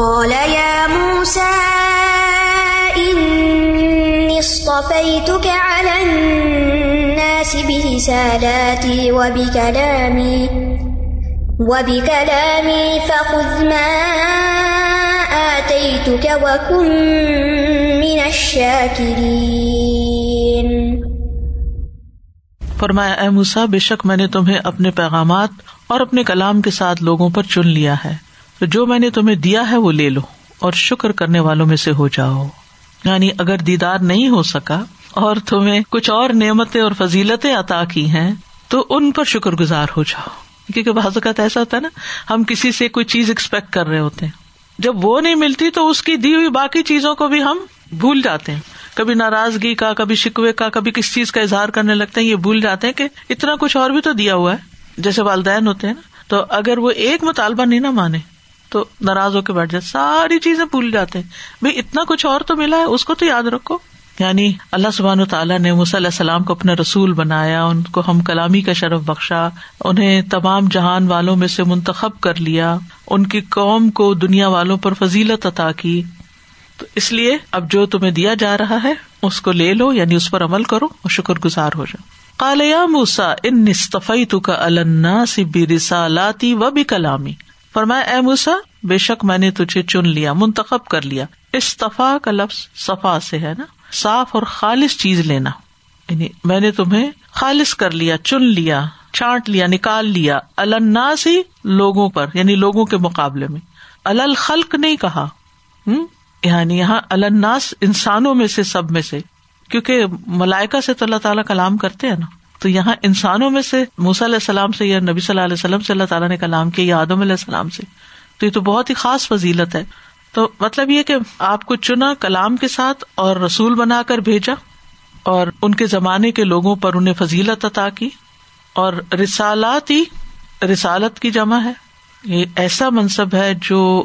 قال يا موسى إني اصطفيتك على الناس برسالاتي وبكلامي وبكلامي فخذ ما آتيتك وكن من الشاكرين فرمایا، اے موسا بے شک میں نے تمہیں اپنے پیغامات اور اپنے کلام کے ساتھ لوگوں پر چن لیا ہے۔ تو جو میں نے تمہیں دیا ہے وہ لے لو اور شکر کرنے والوں میں سے ہو جاؤ۔ یعنی اگر دیدار نہیں ہو سکا اور تمہیں کچھ اور نعمتیں اور فضیلتیں عطا کی ہیں، تو ان پر شکر گزار ہو جاؤ۔ کیونکہ بعض اوقات ایسا ہوتا ہے نا، ہم کسی سے کوئی چیز ایکسپیکٹ کر رہے ہوتے ہیں۔ جب وہ نہیں ملتی تو اس کی دی ہوئی باقی چیزوں کو بھی ہم بھول جاتے ہیں۔ کبھی ناراضگی کا، کبھی شکوے کا، کبھی کسی چیز کا اظہار کرنے لگتے ہیں، یہ بھول جاتے ہیں کہ اتنا کچھ اور بھی تو دیا ہوا ہے۔ جیسے والدین ہوتے ہیں نا، تو اگر وہ ایک مطالبہ نہیں نہ مانے تو ناراض ہو کے بیٹھ جاتے ساری چیزیں بھول جاتے ہیں۔ بھائی اتنا کچھ اور تو ملا ہے، اس کو تو یاد رکھو۔ یعنی اللہ سبحان تعالیٰ نے علیہ السلام کو اپنا رسول بنایا، ان کو ہم کلامی کا شرف بخشا، انہیں تمام جہان والوں میں سے منتخب کر لیا، ان کی قوم کو دنیا والوں پر فضیلت عطا کی۔ تو اس لیے اب جو تمہیں دیا جا رہا ہے، اس کو لے لو یعنی اس پر عمل کرو اور شکر گزار ہو جاؤ۔ کالیا موسا ان نصطفی تو کا النا بھی رسالاتی و بھی کلامی فرمایا، اے موسا بے شک میں نے تجھے چن لیا، منتخب کر لیا۔ استفا کا لفظ صفا سے ہے نا۔ صاف اور خالص چیز لینا۔ یعنی میں نے تمہیں خالص کر لیا، چن لیا چانٹ لیا، نکال لیا۔ الناس ہی لوگوں پر یعنی لوگوں کے مقابلے میں۔ الخلق نہیں کہا۔ ہوں یعنی یہاں الناس انسانوں میں سے، سب میں سے۔ کیونکہ ملائکا سے تو اللہ تعالیٰ کلام کرتے ہیں نا۔ تو یہاں انسانوں میں سے، موسی علیہ السلام سے یا نبی صلی اللہ علیہ وسلم سے اللہ تعالیٰ نے کلام کیا یا آدم علیہ السلام سے۔ تو یہ تو بہت ہی خاص فضیلت ہے۔ تو مطلب یہ کہ آپ کو چنا کلام کے ساتھ اور رسول بنا کر بھیجا اور ان کے زمانے کے لوگوں پر انہیں فضیلت عطا کی اور رسالات ہی رسالت کی جمع ہے۔ یہ ایسا منصب ہے جو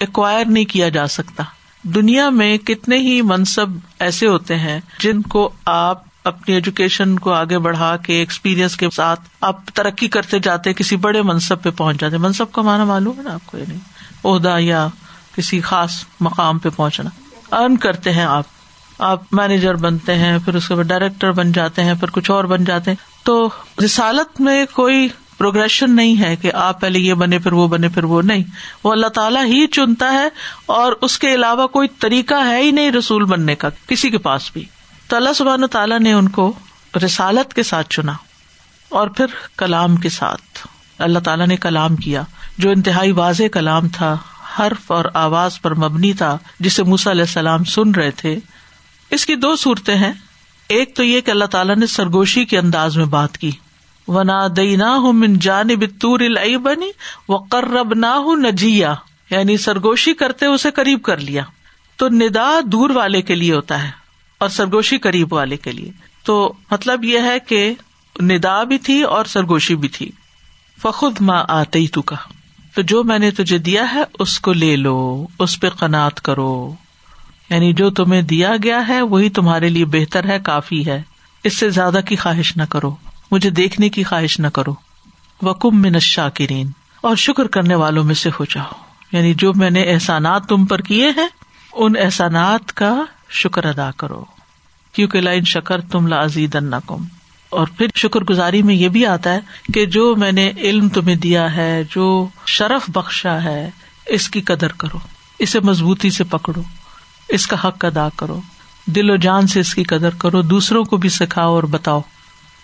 ایکوائر نہیں کیا جا سکتا۔ دنیا میں کتنے ہی منصب ایسے ہوتے ہیں جن کو آپ اپنی ایجوکیشن کو آگے بڑھا کے ایکسپیرئنس کے ساتھ آپ ترقی کرتے جاتے، کسی بڑے منصب پہ پہنچ جاتے۔ منصب کا مانا معلوم ہے نا آپ کو یعنی عہدہ یا کسی خاص مقام پہ پہنچنا۔ ارن کرتے ہیں آپ۔ آپ مینیجر بنتے ہیں، پھر اس کے بعد ڈائریکٹر بن جاتے ہیں، پھر کچھ اور بن جاتے ہیں۔ تو رسالت میں کوئی پروگرشن نہیں ہے کہ آپ پہلے یہ بنے، پھر وہ بنے، پھر وہ نہیں۔ وہ اللہ تعالیٰ ہی چنتا ہے اور اس کے علاوہ کوئی طریقہ ہے ہی نہیں رسول بننے کا، کسی کے پاس بھی۔ تو اللہ سبحان تعالیٰ نے ان کو رسالت کے ساتھ چنا اور پھر کلام کے ساتھ۔ اللہ تعالیٰ نے کلام کیا، جو انتہائی واضح کلام تھا، حرف اور آواز پر مبنی تھا، جسے موسا علیہ السلام سن رہے تھے۔ اس کی دو صورتیں ہیں۔ ایک تو یہ کہ اللہ تعالیٰ نے سرگوشی کے انداز میں بات کی۔ ونا دئی نہ ہوں من جانب تور بنی و کرب نہ ہوں نجیا یعنی سرگوشی کرتے اسے قریب کر لیا۔ تو ندا دور والے کے لیے ہوتا ہے۔ اور سرگوشی قریب والے کے لیے۔ تو مطلب یہ ہے کہ ندا بھی تھی اور سرگوشی بھی تھی۔ فخد ماں آتے تو کا تو جو میں نے تجھے دیا ہے اس کو لے لو، اس پہ قناط کرو۔ یعنی جو تمہیں دیا گیا ہے وہی تمہارے لیے بہتر ہے، کافی ہے۔ اس سے زیادہ کی خواہش نہ کرو۔ مجھے دیکھنے کی خواہش نہ کرو۔ وکم میں نشاکرین اور شکر کرنے والوں میں سے ہو جاؤ۔ یعنی جو میں نے احسانات تم پر کیے ہیں، ان احسانات کا شکر ادا کرو۔ کیونکہ لائن شکر تم لازید کم اور پھر شکر گزاری میں یہ بھی آتا ہے کہ جو میں نے علم تمہیں دیا ہے، جو شرف بخشا ہے، اس کی قدر کرو۔ اسے مضبوطی سے پکڑو۔ اس کا حق ادا کرو۔ دل و جان سے اس کی قدر کرو۔ دوسروں کو بھی سکھاؤ اور بتاؤ۔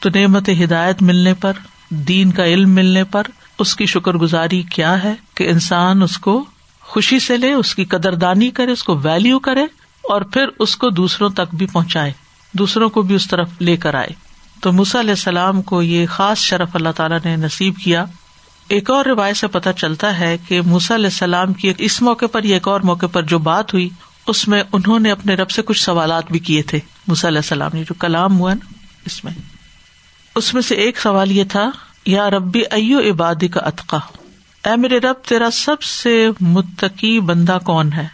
تو نعمت ہدایت ملنے پر، دین کا علم ملنے پر اس کی شکر گزاری کیا ہے کہ انسان اس کو خوشی سے لے، اس کی قدر دانی کرے، اس کو ویلو کرے اور پھر اس کو دوسروں تک بھی پہنچائے۔ دوسروں کو بھی اس طرف لے کر آئے۔ تو موسا علیہ السلام کو یہ خاص شرف اللہ تعالیٰ نے نصیب کیا۔ ایک اور روایت سے پتہ چلتا ہے کہ موسا علیہ السلام کی اس موقع پر یا ایک اور موقع پر جو بات ہوئی، اس میں انہوں نے اپنے رب سے کچھ سوالات بھی کیے تھے۔ موسا علیہ السلام نے جو کلام ہوا نا، اس میں۔ اس میں سے ایک سوال یہ تھا، یا ربی ایو عبادی کا اطقا اے میرے رب، تیرا سب سے متقی بندہ کون ہے؟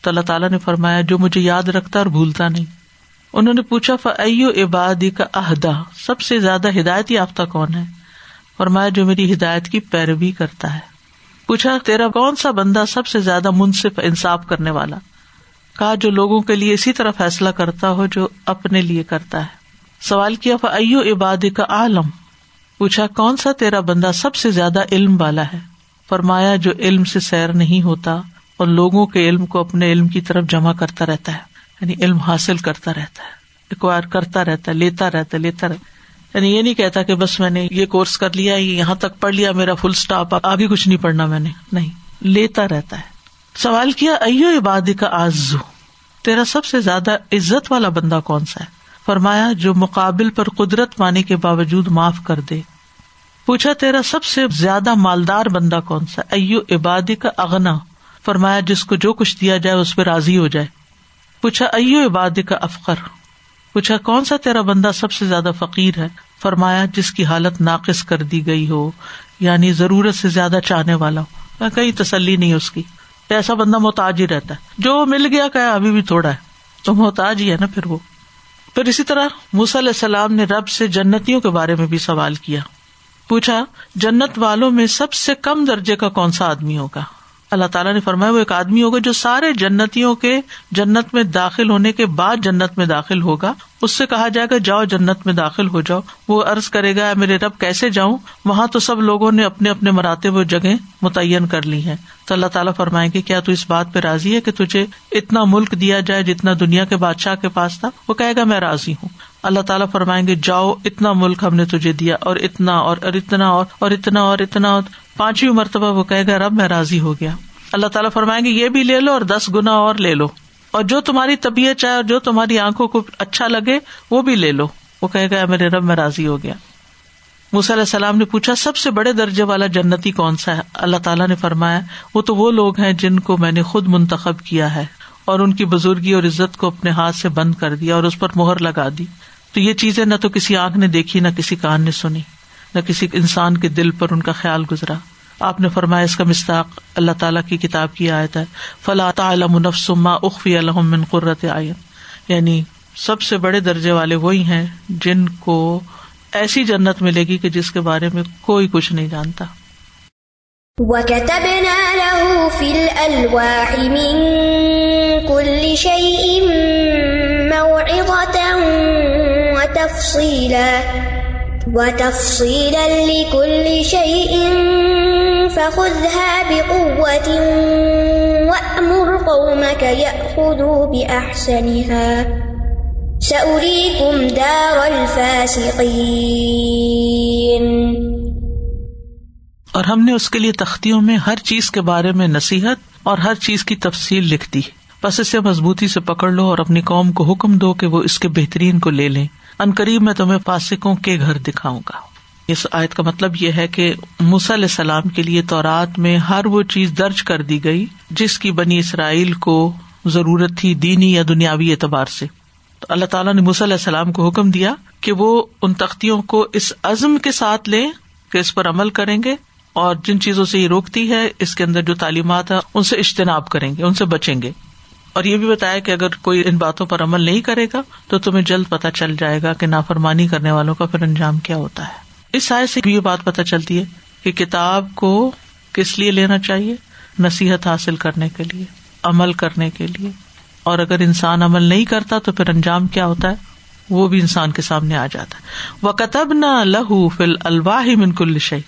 تو اللہ تعالیٰ نے فرمایا، جو مجھے یاد رکھتا اور بھولتا نہیں۔ انہوں نے پوچھا فعو عبادی کا عہدہ سب سے زیادہ ہدایت یافتہ کون ہے؟ فرمایا، جو میری ہدایت کی پیروی کرتا ہے۔ پوچھا، تیرا کون سا بندہ سب سے زیادہ منصف انصاف کرنے والا؟ کہا، جو لوگوں کے لیے اسی طرح فیصلہ کرتا ہو، جو اپنے لیے کرتا ہے۔ سوال کیا ایو عبادی کا عالم پوچھا، کون سا تیرا بندہ سب سے زیادہ علم والا ہے؟ فرمایا، جو علم سے سیر نہیں ہوتا اور لوگوں کے علم کو اپنے علم کی طرف جمع کرتا رہتا ہے۔ یعنی علم حاصل کرتا رہتا ہے ایکوائر کرتا رہتا ہے، لیتا رہتا ہے، لیتا رہتا یعنی یہ نہیں کہتا کہ بس میں نے یہ کورس کر لیا یہاں تک پڑھ لیا، میرا فل اسٹاپ آگے کچھ نہیں پڑھنا میں نے۔ نہیں، لیتا رہتا ہے۔ سوال کیا، ایو عبادی کا آزو تیرا سب سے زیادہ عزت والا بندہ کون سا ہے؟ فرمایا، جو مقابل پر قدرت پانے کے باوجود معاف کر دے۔ پوچھا، تیرا سب سے زیادہ مالدار بندہ کون سا ایو عبادی کا اغنا۔ فرمایا، جس کو جو کچھ دیا جائے، اس پہ راضی ہو جائے۔ پوچھا، ایو عبادی کا افخر پوچھا، کون سا تیرا بندہ سب سے زیادہ فقیر ہے؟ فرمایا، جس کی حالت ناقص کر دی گئی ہو یعنی ضرورت سے زیادہ چاہنے والا ہو کہیں تسلی نہیں اس کی۔ ایسا بندہ محتاج ہی رہتا ہے۔ جو مل گیا کہ ابھی بھی تھوڑا ہے۔ تو محتاج ہی ہے نا پھر وہ۔ پھر اسی طرح علیہ السلام نے رب سے جنتیوں کے بارے میں بھی سوال کیا۔ پوچھا، جنت والوں میں سب سے کم درجے کا کون سا آدمی ہوگا؟ اللہ تعالیٰ نے فرمایا، وہ ایک آدمی ہوگا جو سارے جنتیوں کے جنت میں داخل ہونے کے بعد جنت میں داخل ہوگا۔ اس سے کہا جائے گا، جاؤ جنت میں داخل ہو جاؤ۔ وہ ارض کرے گا میرے رب، کیسے جاؤں؟ وہاں تو سب لوگوں نے اپنے اپنے مراتے وہ جگہ متعین کر لی ہیں۔ تو اللہ تعالیٰ فرمائیں گے کیا تو اس بات پہ راضی ہے کہ تجھے اتنا ملک دیا جائے جتنا دنیا کے بادشاہ کے پاس تھا؟ وہ کہے گا، میں راضی ہوں۔ اللہ تعالیٰ فرمائیں گے، جاؤ، اتنا ملک ہم نے تجھے دیا، اور اتنا اور اتنا اور اور اتنا اور اتنا پانچویں مرتبہ وہ کہے گا، رب میں راضی ہو گیا۔ اللہ تعالیٰ فرمائیں گے، یہ بھی لے لو اور دس گنا اور لے لو۔ اور جو تمہاری طبیعت چاہے اور جو تمہاری آنکھوں کو اچھا لگے، وہ بھی لے لو۔ وہ کہے گا میرے رب، میں راضی ہو گیا۔ علیہ السلام نے پوچھا، سب سے بڑے درجے والا جنتی کون سا ہے؟ اللہ تعالیٰ نے فرمایا، وہ تو وہ لوگ ہیں جن کو میں نے خود منتخب کیا ہے اور ان کی بزرگی اور عزت کو اپنے ہاتھ سے بند کر دیا اور اس پر مہر لگا دی۔ تو یہ چیزیں نہ تو کسی آنکھ نے دیکھی، نہ کسی کان نے سنی، نہ کسی انسان کے دل پر ان کا خیال گزرا۔ آپ نے فرمایا اس کا مستاق اللہ تعالیٰ کی کتاب کی آیت ہے۔ فلا تعلم نفس ما اخفی لهم من قرۃ اعین یعنی سب سے بڑے درجے والے وہی ہیں جن کو ایسی جنت ملے گی کہ جس کے بارے میں کوئی کچھ نہیں جانتا۔ وَكَتَبْنَا لَهُ فِي الْأَلْوَاحِ مِن كُلِّ شَيْءٍ مَوْعِظَةً وَتَفْصِيلًا وَتَفْصِيلًا لِكُلِّ شَيْءٍ فخذها بقوة وأمر قومك يأخذوا بأحسنها. سأريكم دار الفاسقين. اور ہم نے اس کے لیے تختیوں میں ہر چیز کے بارے میں نصیحت اور ہر چیز کی تفصیل لکھ دی۔ بس اسے مضبوطی سے پکڑ لو اور اپنی قوم کو حکم دو کہ وہ اس کے بہترین کو لے لیں۔ ان قریب میں تمہیں فاسکوں کے گھر دکھاؤں گا۔ اس آیت کا مطلب یہ ہے کہ علیہ السلام کے لیے تورات میں ہر وہ چیز درج کر دی گئی جس کی بنی اسرائیل کو ضرورت تھی دینی یا دنیاوی اعتبار سے۔ تو اللہ تعالیٰ نے علیہ السلام کو حکم دیا کہ وہ ان تختیوں کو اس عزم کے ساتھ لیں کہ اس پر عمل کریں گے اور جن چیزوں سے یہ روکتی ہے اس کے اندر جو تعلیمات ہے ان سے اجتناب کریں گے، ان سے بچیں گے۔ اور یہ بھی بتایا کہ اگر کوئی ان باتوں پر عمل نہیں کرے گا تو تمہیں جلد پتا چل جائے گا کہ نافرمانی کرنے والوں کا پھر انجام کیا ہوتا ہے۔ اس سائے سے یہ بات پتہ چلتی ہے کہ کتاب کو کس لیے لینا چاہیے؟ نصیحت حاصل کرنے کے لیے، عمل کرنے کے لیے۔ اور اگر انسان عمل نہیں کرتا تو پھر انجام کیا ہوتا ہے؟ وہ بھی انسان کے سامنے آ جاتا ہے۔ وہ کتب نہ لہو فل الواہ منکل شعی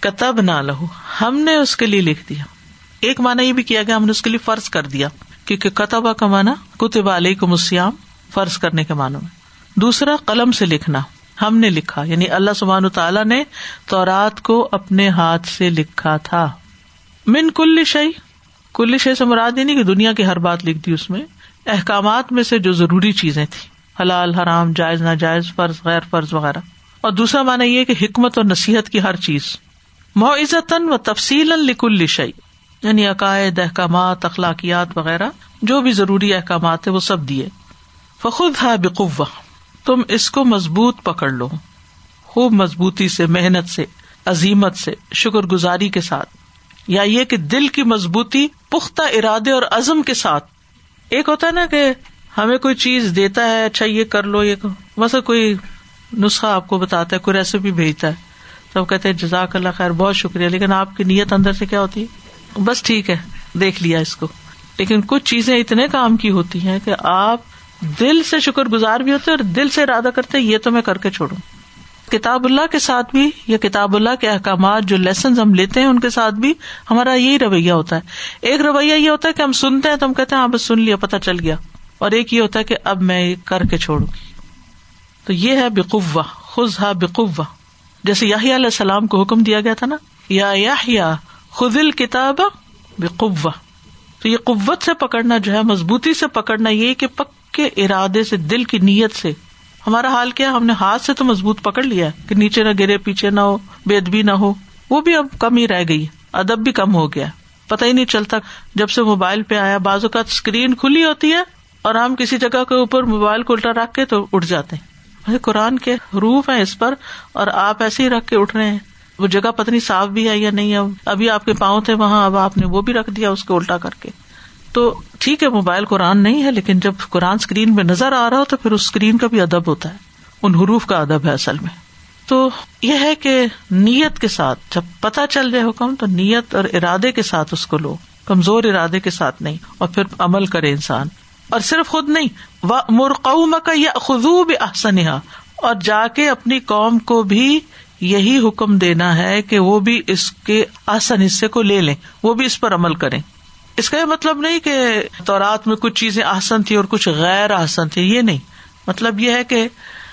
کتب نہ لہو ہم نے اس کے لیے لکھ دیا۔ ایک مانا یہ بھی کیا گیا، ہم نے اس کے لیے فرض کر دیا۔ کیونکہ کتبہ کا مانا کتب علیہ کو مسیام فرض کرنے کے معنوں میں۔ دوسرا، قلم سے لکھنا۔ ہم نے لکھا یعنی اللہ سبحان تعالیٰ نے تو رات کو اپنے ہاتھ سے لکھا تھا۔ من کل شعی کل شے سے مراد نہیں کہ دنیا کی ہر بات لکھ دی اس میں۔ احکامات میں سے جو ضروری چیزیں تھیں، حلال، حرام، جائز، ناجائز، فرض، غیر فرض وغیرہ۔ اور دوسرا مانا یہ کہ حکمت اور نصیحت کی ہر چیز۔ معزتاً و تفصیل لکل شعی یعنی عقائد، احکامات، اخلاقیات وغیرہ، جو بھی ضروری احکامات ہے وہ سب دیے۔ فخود ہے بقوا تم اس کو مضبوط پکڑ لو۔ خوب مضبوطی سے، محنت سے، عظیمت سے، شکر گزاری کے ساتھ۔ یا یہ کہ دل کی مضبوطی پختہ ارادے اور عزم کے ساتھ۔ ایک ہوتا ہے نا کہ ہمیں کوئی چیز دیتا ہے اچھا یہ کر لو، یہ بس کوئی نسخہ آپ کو بتاتا ہے، کوئی ریسیپی بھیجتا ہے۔ سب کہتے ہیں، جزاک اللہ خیر، بہت شکریہ۔ لیکن آپ کی نیت اندر سے کیا ہوتی ہے؟ بس ٹھیک ہے، دیکھ لیا اس کو۔ لیکن کچھ چیزیں اتنے کام کی ہوتی ہیں کہ آپ دل سے شکر گزار بھی ہوتے اور دل سے ارادہ کرتے یہ تو میں کر کے چھوڑوں۔ کتاب اللہ کے ساتھ بھی یا کتاب اللہ کے احکامات جو لیسنز ہم لیتے ہیں ان کے ساتھ بھی ہمارا یہی رویہ ہوتا ہے۔ ایک رویہ یہ ہوتا ہے کہ ہم سنتے ہیں تو ہم کہتے ہیں ہاں بس سن لیا پتا چل گیا۔ اور ایک یہ ہوتا ہے کہ اب میں یہ کر کے چھوڑوں۔ گی تو یہ ہے بقوا خز ہا بقوا جیسے یاہی علیہ السلام کو حکم دیا گیا تھا نا، یا یا خزل کتاب بقوا تو یہ قوت سے پکڑنا جو ہے، مضبوطی سے پکڑنا یہ کہ پکے ارادے سے، دل کی نیت سے۔ ہمارا حال کیا ہم نے ہاتھ سے تو مضبوط پکڑ لیا کہ نیچے نہ گرے، پیچھے نہ ہو، بے ادبی نہ ہو۔ وہ بھی اب کم ہی رہ گئی ادب بھی کم ہو گیا پتا ہی نہیں چلتا جب سے موبائل پہ آیا بازو کا اسکرین کھلی ہوتی ہے اور ہم کسی جگہ کے اوپر موبائل کو الٹا رکھ کے تو اٹھ جاتے ہیں۔ قرآن کے روف ہے اس پر اور آپ ایسے ہی رکھ کے اٹھ رہے ہیں۔ وہ جگہ پتنی صاف بھی ہے یا نہیں ہے۔ ابھی آپ کے پاؤں تھے وہاں، اب آپ نے وہ بھی رکھ دیا اس کو الٹا کر کے۔ تو ٹھیک ہے، موبائل قرآن نہیں ہے، لیکن جب قرآن اسکرین میں نظر آ رہا ہو تو پھر اس اسکرین کا بھی ادب ہوتا ہے۔ ان حروف کا ادب ہے اصل میں۔ تو یہ ہے کہ نیت کے ساتھ، جب پتا چل جائے حکم، تو نیت اور ارادے کے ساتھ اس کو لو۔ کمزور ارادے کے ساتھ نہیں، اور پھر عمل کرے انسان۔ اور صرف خود نہیں مرقوم کا یہ خزوب احسنہ اور جا کے اپنی قوم کو بھی یہی حکم دینا ہے کہ وہ بھی اس کے آسن حصے کو لے لیں، وہ بھی اس پر عمل کریں۔ اس کا یہ مطلب نہیں کہ تورات میں کچھ چیزیں آسن تھی اور کچھ غیر آسن تھی یہ نہیں۔ مطلب یہ ہے کہ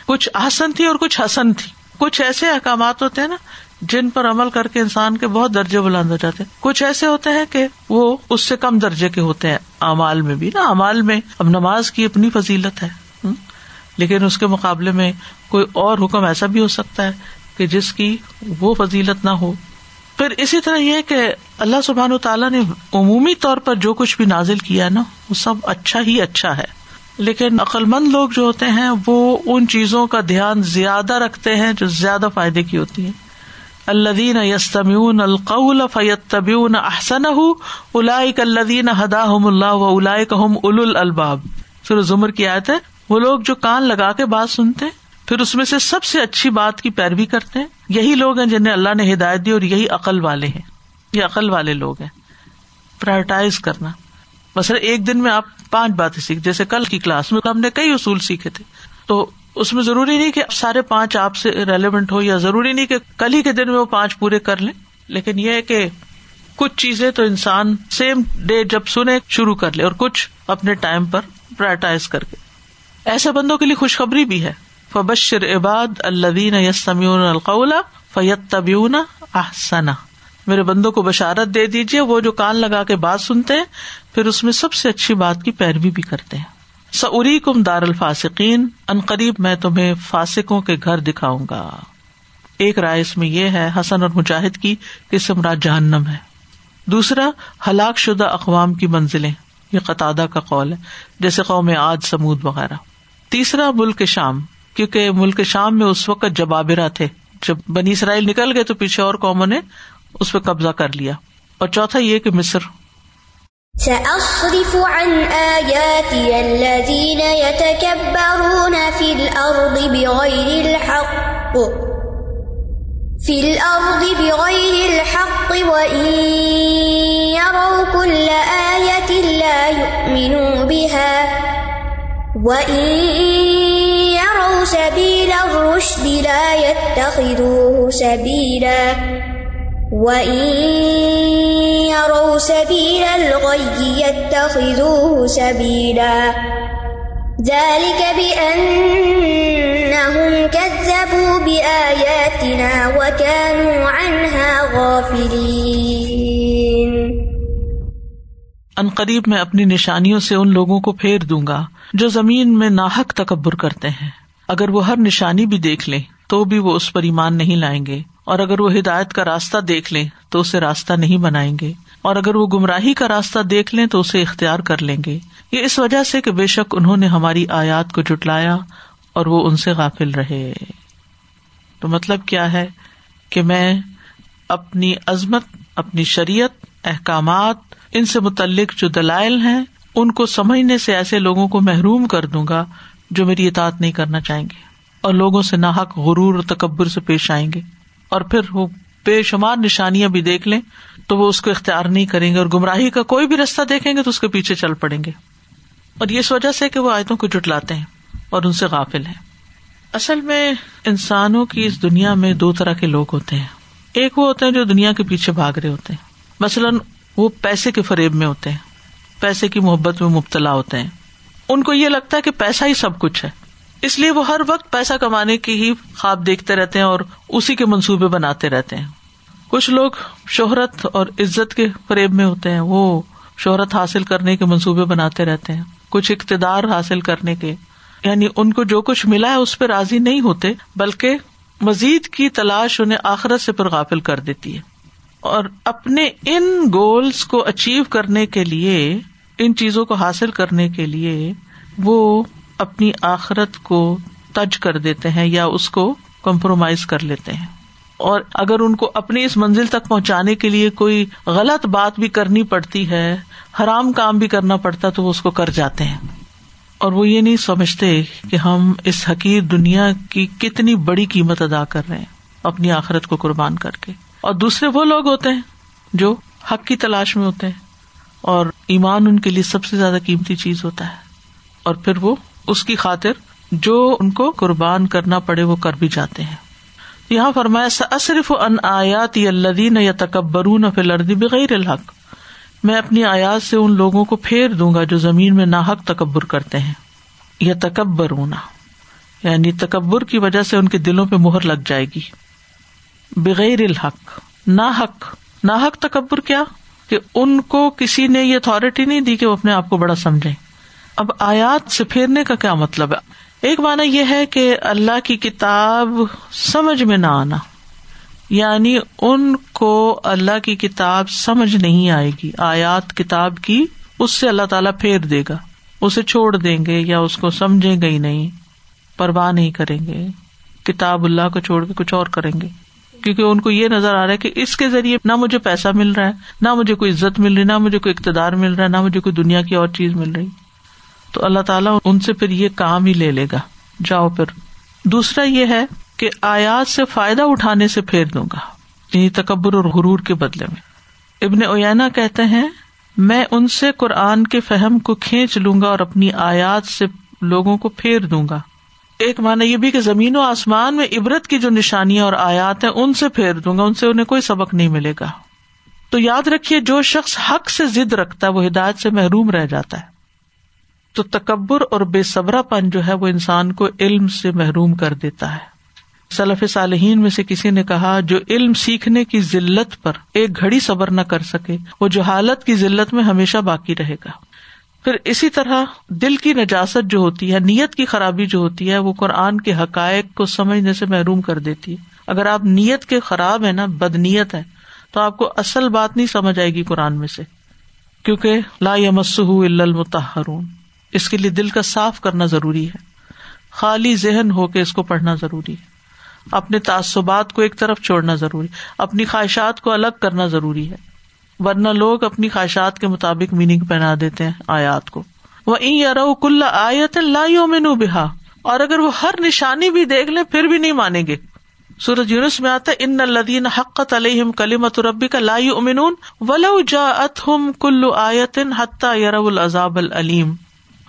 کچھ آسن تھی اور کچھ حسن تھی۔ کچھ ایسے احکامات ہوتے ہیں نا جن پر عمل کر کے انسان کے بہت درجے بلند ہو جاتے ہیں۔ کچھ ایسے ہوتے ہیں کہ وہ اس سے کم درجے کے ہوتے ہیں۔ امال میں بھی نا امال میں اب نماز کی اپنی فضیلت ہے۔ لیکن اس کے مقابلے میں کوئی اور حکم ایسا بھی ہو سکتا ہے کہ جس کی وہ فضیلت نہ ہو۔ پھر اسی طرح یہ کہ اللہ سبحان تعالیٰ نے عمومی طور پر جو کچھ بھی نازل کیا نا، وہ سب اچھا ہی اچھا ہے۔ لیکن عقلمند لوگ جو ہوتے ہیں، وہ ان چیزوں کا دھیان زیادہ رکھتے ہیں جو زیادہ فائدے کی ہوتی ہیں۔ الدین یستمیون القول فیت طبیون احسن الدین ہدا اللہ و اول الباب پھر ظمر کی آیت ہے، وہ لوگ جو کان لگا کے بات سنتے پھر اس میں سے سب سے اچھی بات کی پیروی کرتے ہیں۔ یہی لوگ ہیں جنہیں اللہ نے ہدایت دی اور یہی عقل والے ہیں۔ یہ عقل والے لوگ ہیں۔ پرائرٹائز کرنا۔ بس ایک دن میں آپ پانچ باتیں سیکھ، جیسے کل کی کلاس میں ہم نے کئی اصول سیکھے تھے۔ تو اس میں ضروری نہیں کہ سارے پانچ آپ سے ریلیونٹ ہو، یا ضروری نہیں کہ کل ہی کے دن میں وہ پانچ پورے کر لیں۔ لیکن یہ ہے کہ کچھ چیزیں تو انسان سیم ڈے جب سنے شروع کر لے اور کچھ اپنے ٹائم پر پرائرٹائز کر کے۔ ایسے بندوں کے لیے خوشخبری بھی ہے۔ فبشر عباد الدین یسمیون القول فیت طبیون احسنا میرے بندوں کو بشارت دے دیجیے وہ جو کان لگا کے بات سنتے ہیں، پھر اس میں سب سے اچھی بات کی پیروی بھی کرتے ہیں۔ سعری کم دار الفاصقین ان قریب میں تمہیں فاسکوں کے گھر دکھاؤں گا۔ ایک رائے اس میں یہ ہے، حسن اور مجاہد کی کہ سمراج جہنم ہے۔ دوسرا، ہلاک شدہ اقوام کی منزلیں۔ یہ قطع کا قول ہے، جیسے قوم آج سمود وغیرہ۔ تیسرا، ملک شام۔ کیونکہ ملک شام میں اس وقت جبابرا تھے، جب بنی اسرائیل نکل گئے تو پیچھے اور قوموں نے اس پہ قبضہ کر لیا۔ اور چوتھا یہ کہ مصر۔ سأصرف عن آياتي الذين يتكبرون في الأرض بغير الحق، في الأرض بغير الحق، وإن يروا كل آية لا يؤمنوا بها، وإن سبيل الرشد لا يتخذوه سبيلا. وإن يروا سبيل الغي يتخذوه سبيلا. ذلك بأنهم كذبوا بآياتنا وكانوا عنها غافلين. ان قریب میں اپنی نشانیوں سے ان لوگوں کو پھیر دوں گا جو زمین میں ناحک تکبر کرتے ہیں۔ اگر وہ ہر نشانی بھی دیکھ لیں تو بھی وہ اس پر ایمان نہیں لائیں گے۔ اور اگر وہ ہدایت کا راستہ دیکھ لیں تو اسے راستہ نہیں بنائیں گے۔ اور اگر وہ گمراہی کا راستہ دیکھ لیں، تو اسے اختیار کر لیں گے۔ یہ اس وجہ سے کہ بے شک انہوں نے ہماری آیات کو جٹلایا اور وہ ان سے غافل رہے۔ تو مطلب کیا ہے کہ میں اپنی عظمت، اپنی شریعت، احکامات، ان سے متعلق جو دلائل ہیں، ان کو سمجھنے سے ایسے لوگوں کو محروم کر دوں گا جو میری اطاعت نہیں کرنا چاہیں گے اور لوگوں سے ناحک غرور اور تکبر سے پیش آئیں گے اور پھر وہ بے شمار نشانیاں بھی دیکھ لیں تو وہ اس کو اختیار نہیں کریں گے اور گمراہی کا کوئی بھی رستہ دیکھیں گے تو اس کے پیچھے چل پڑیں گے اور یہ اس وجہ سے کہ وہ آیتوں کو جٹلاتے ہیں اور ان سے غافل ہیں۔ اصل میں انسانوں کی اس دنیا میں دو طرح کے لوگ ہوتے ہیں۔ ایک وہ ہوتے ہیں جو دنیا کے پیچھے بھاگ رہے ہوتے ہیں۔ مثلاً وہ پیسے کے فریب میں ہوتے ہیں۔ پیسے کی محبت میں مبتلا ہوتے ہیں۔ ان کو یہ لگتا ہے کہ پیسہ ہی سب کچھ ہے۔ اس لیے وہ ہر وقت پیسہ کمانے کی ہی خواب دیکھتے رہتے ہیں اور اسی کے منصوبے بناتے رہتے ہیں۔ کچھ لوگ شہرت اور عزت کے فریب میں ہوتے ہیں۔ وہ شہرت حاصل کرنے کے منصوبے بناتے رہتے ہیں۔ کچھ اقتدار حاصل کرنے کے یعنی ان کو جو کچھ ملا ہے اس پہ راضی نہیں ہوتے، بلکہ مزید کی تلاش انہیں آخرت سے پر غافل کر دیتی ہے۔ اور اپنے ان گولس کو اچیو کرنے کے لیے ان چیزوں کو حاصل کرنے کے لیے وہ اپنی آخرت کو تج کر دیتے ہیں یا اس کو کمپرومائز کر لیتے ہیں۔ اور اگر ان کو اپنی اس منزل تک پہنچانے کے لیے کوئی غلط بات بھی کرنی پڑتی ہے، حرام کام بھی کرنا پڑتا تو وہ اس کو کر جاتے ہیں۔ اور وہ یہ نہیں سمجھتے کہ ہم اس حقیر دنیا کی کتنی بڑی قیمت ادا کر رہے ہیں اپنی آخرت کو قربان کر کے۔ اور دوسرے وہ لوگ ہوتے ہیں جو حق کی تلاش میں ہوتے ہیں۔ اور ایمان ان کے لیے سب سے زیادہ قیمتی چیز ہوتا ہے۔ اور پھر وہ اس کی خاطر جو ان کو قربان کرنا پڑے وہ کر بھی جاتے ہیں۔ یہاں فرمایا صرف ان آیات الدین یا تکبر فلردی بغیر الحق۔ میں اپنی آیات سے ان لوگوں کو پھیر دوں گا جو زمین میں ناحق تکبر کرتے ہیں۔ یا تکبر یعنی تکبر کی وجہ سے ان کے دلوں پہ مہر لگ جائے گی۔ بغیر الحق نا حق نا حق تکبر کیا؟ کہ ان کو کسی نے یہ اتارٹی نہیں دی کہ وہ اپنے آپ کو بڑا سمجھے اب آیات سے پھیرنے کا کیا مطلب ہے؟ ایک مانا یہ ہے کہ اللہ کی کتاب سمجھ میں نہ آنا یعنی ان کو اللہ کی کتاب سمجھ نہیں آئے گی۔ آیات کتاب کی اس سے اللہ تعالیٰ پھیر دے گا، اسے چھوڑ دیں گے یا اس کو سمجھیں گے ہی نہیں، پرواہ نہیں کریں گے۔ کتاب اللہ کو چھوڑ کے کچھ اور کریں گے۔ کیونکہ ان کو یہ نظر آ رہا ہے کہ اس کے ذریعے نہ مجھے پیسہ مل رہا ہے، نہ مجھے کوئی عزت مل رہی، نہ مجھے کوئی اقتدار مل رہا ہے نہ مجھے کوئی دنیا کی اور چیز مل رہی۔ تو اللہ تعالیٰ ان سے پھر یہ کام ہی لے لے گا۔ جاؤ پھر۔ دوسرا یہ ہے کہ آیات سے فائدہ اٹھانے سے پھیر دوں گا یعنی تکبر اور غرور کے بدلے میں۔ ابن اوینا کہتے ہیں، میں ان سے قرآن کے فہم کو کھینچ لوں گا اور اپنی آیات سے لوگوں کو پھیر دوں گا۔ ایک مانا یہ بھی کہ زمین و آسمان میں عبرت کی جو نشانیاں اور آیات ہیں، ان سے پھیر دوں گا، ان سے انہیں کوئی سبق نہیں ملے گا۔ تو یاد رکھیے، جو شخص حق سے ضد رکھتا ہے، وہ ہدایت سے محروم رہ جاتا ہے۔ تو تکبر اور بے صبرا پن جو ہے، وہ انسان کو علم سے محروم کر دیتا ہے۔ صلف صالحین میں سے کسی نے کہا، جو علم سیکھنے کی ذلت پر ایک گھڑی صبر نہ کر سکے، وہ جو حالت کی ذلت میں ہمیشہ باقی رہے گا۔ پھر اسی طرح دل کی نجاست جو ہوتی ہے، نیت کی خرابی جو ہوتی ہے، وہ قرآن کے حقائق کو سمجھنے سے محروم کر دیتی ہے۔ اگر آپ نیت کے خراب ہے نا، بد نیت ہے تو آپ کو اصل بات نہیں سمجھ آئے گی قرآن میں سے۔ کیونکہ لا المتحرون اس کے لیے دل کا صاف کرنا ضروری ہے۔ خالی ذہن ہو کے اس کو پڑھنا ضروری ہے۔ اپنے تعصبات کو ایک طرف چھوڑنا ضروری اپنی خواہشات کو الگ کرنا ضروری ہے۔ ورنہ لوگ اپنی خواہشات کے مطابق میننگ پہنا دیتے ہیں آیات کو۔ وہ این رو کل آیت لا میں بہا اور اگر وہ ہر نشانی بھی دیکھ لیں، پھر بھی نہیں مانیں گے۔ سورج یونس میں آتا ان الدین حقت علیہم کلیمت ربی کا لا امن ولو جا اتم کلو آیتن حتیٰ یرو العذاب العلیم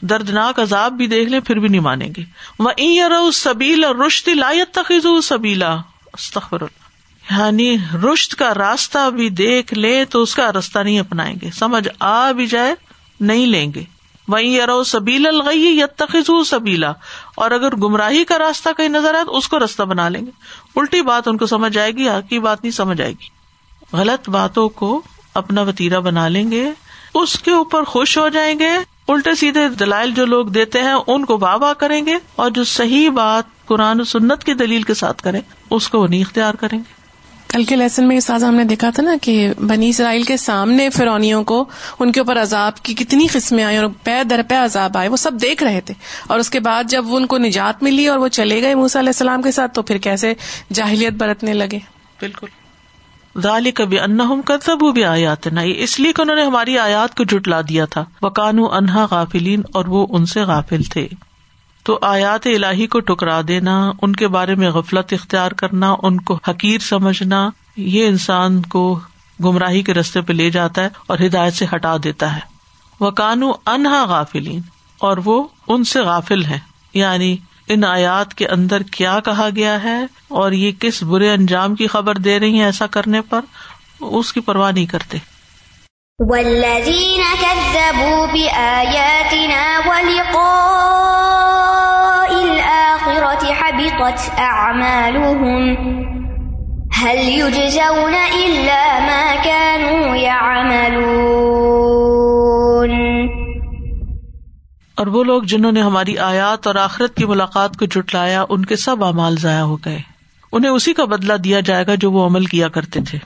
دردناک عذاب بھی دیکھ لیں، پھر بھی نہیں مانیں گے۔ وہ سبیلا رشتی لایت تخیز سبیلا یعنی رشت کا راستہ بھی دیکھ لے تو اس کا راستہ نہیں اپنائیں گے۔ سمجھ آ بھی جائے، نہیں لیں گے۔ وہیں ارو سبیل الغی یت تخذ سبیلا اور اگر گمراہی کا راستہ کہیں نظر آئے تو اس کو راستہ بنا لیں گے۔ الٹی بات ان کو سمجھ آئے گی کی بات نہیں سمجھ آئے گی۔ غلط باتوں کو اپنا وتیرا بنا لیں گے، اس کے اوپر خوش ہو جائیں گے۔ الٹے سیدھے دلائل جو لوگ دیتے ہیں، ان کو واہ واہ کریں گے اور جو صحیح بات قرآن سنت کی دلیل کے ساتھ کریں، اس کو نہیں اختیار کریں گے۔ کل کے لیسن میں سازا ہم نے دیکھا تھا نا کہ بنی اسرائیل کے سامنے فرونیوں کو ان کے اوپر عذاب کی کتنی قسمیں آئی اور پے در پے عذاب آئے وہ سب دیکھ رہے تھے۔ اور اس کے بعد جب ان کو نجات ملی اور وہ چلے گئے موسیٰ علیہ السلام کے ساتھ تو پھر کیسے جاہلیت برتنے لگے؟ بالکل۔ ظالی کبھی ان کرتب بھی آیات نہ اس لیے کہ انہوں نے ہماری آیات کو جٹلا دیا تھا۔ وہ کانو انہا غافلین اور وہ ان سے غافل تھے۔ تو آیات الہی کو ٹکرا دینا، ان کے بارے میں غفلت اختیار کرنا، ان کو حقیر سمجھنا، یہ انسان کو گمراہی کے رستے پہ لے جاتا ہے اور ہدایت سے ہٹا دیتا ہے۔ وہ کانو انہا غافلین اور وہ ان سے غافل ہے یعنی ان آیات کے اندر کیا کہا گیا ہے اور یہ کس برے انجام کی خبر دے رہی ہیں ایسا کرنے پر، اس کی پرواہ نہیں کرتے۔ والذین كذبوا بآیاتنا الآخرة حبطت أعمالهم هل يجزون إلا ما كانوا يعملون اور وہ لوگ جنہوں نے ہماری آیات اور آخرت کی ملاقات کو جٹلایا ان کے سب اعمال ضائع ہو گئے۔ انہیں اسی کا بدلا دیا جائے گا جو وہ عمل کیا کرتے تھے۔